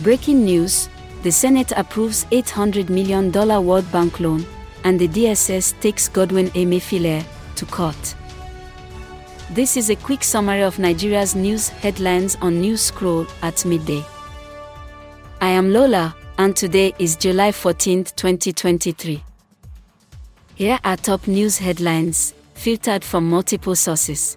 Breaking news the Senate approves $800 million World Bank loan, and the DSS takes Godwin Emefiele to court. This is a quick summary of Nigeria's news headlines on News Scroll at midday. I am Lola, and today is July 14, 2023. Here are top news headlines, filtered from multiple sources.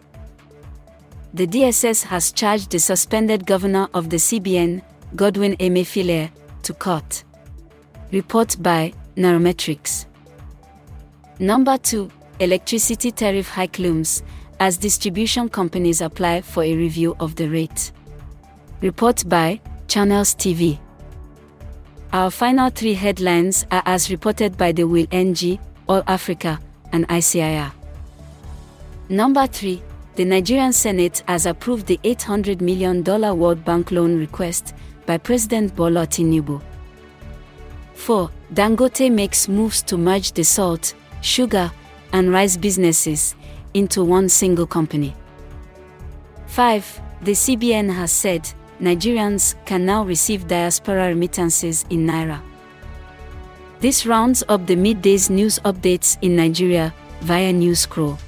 The DSS has charged the suspended governor of the CBN, Godwin Emefiele, to court. Report by Nairametrics. Number 2. Electricity tariff hike looms as distribution companies apply for a review of the rate. Report by Channels TV. Our final three headlines are as reported by the Will NG, All Africa, and ICIR. Number 3. The Nigerian Senate has approved the $800 million World Bank loan request by President Bola Tinubu. 4. Dangote makes moves to merge the salt, sugar, and rice businesses into one single company. 5. The CBN has said Nigerians can now receive diaspora remittances in Naira. This rounds up the midday's news updates in Nigeria via News Scroll.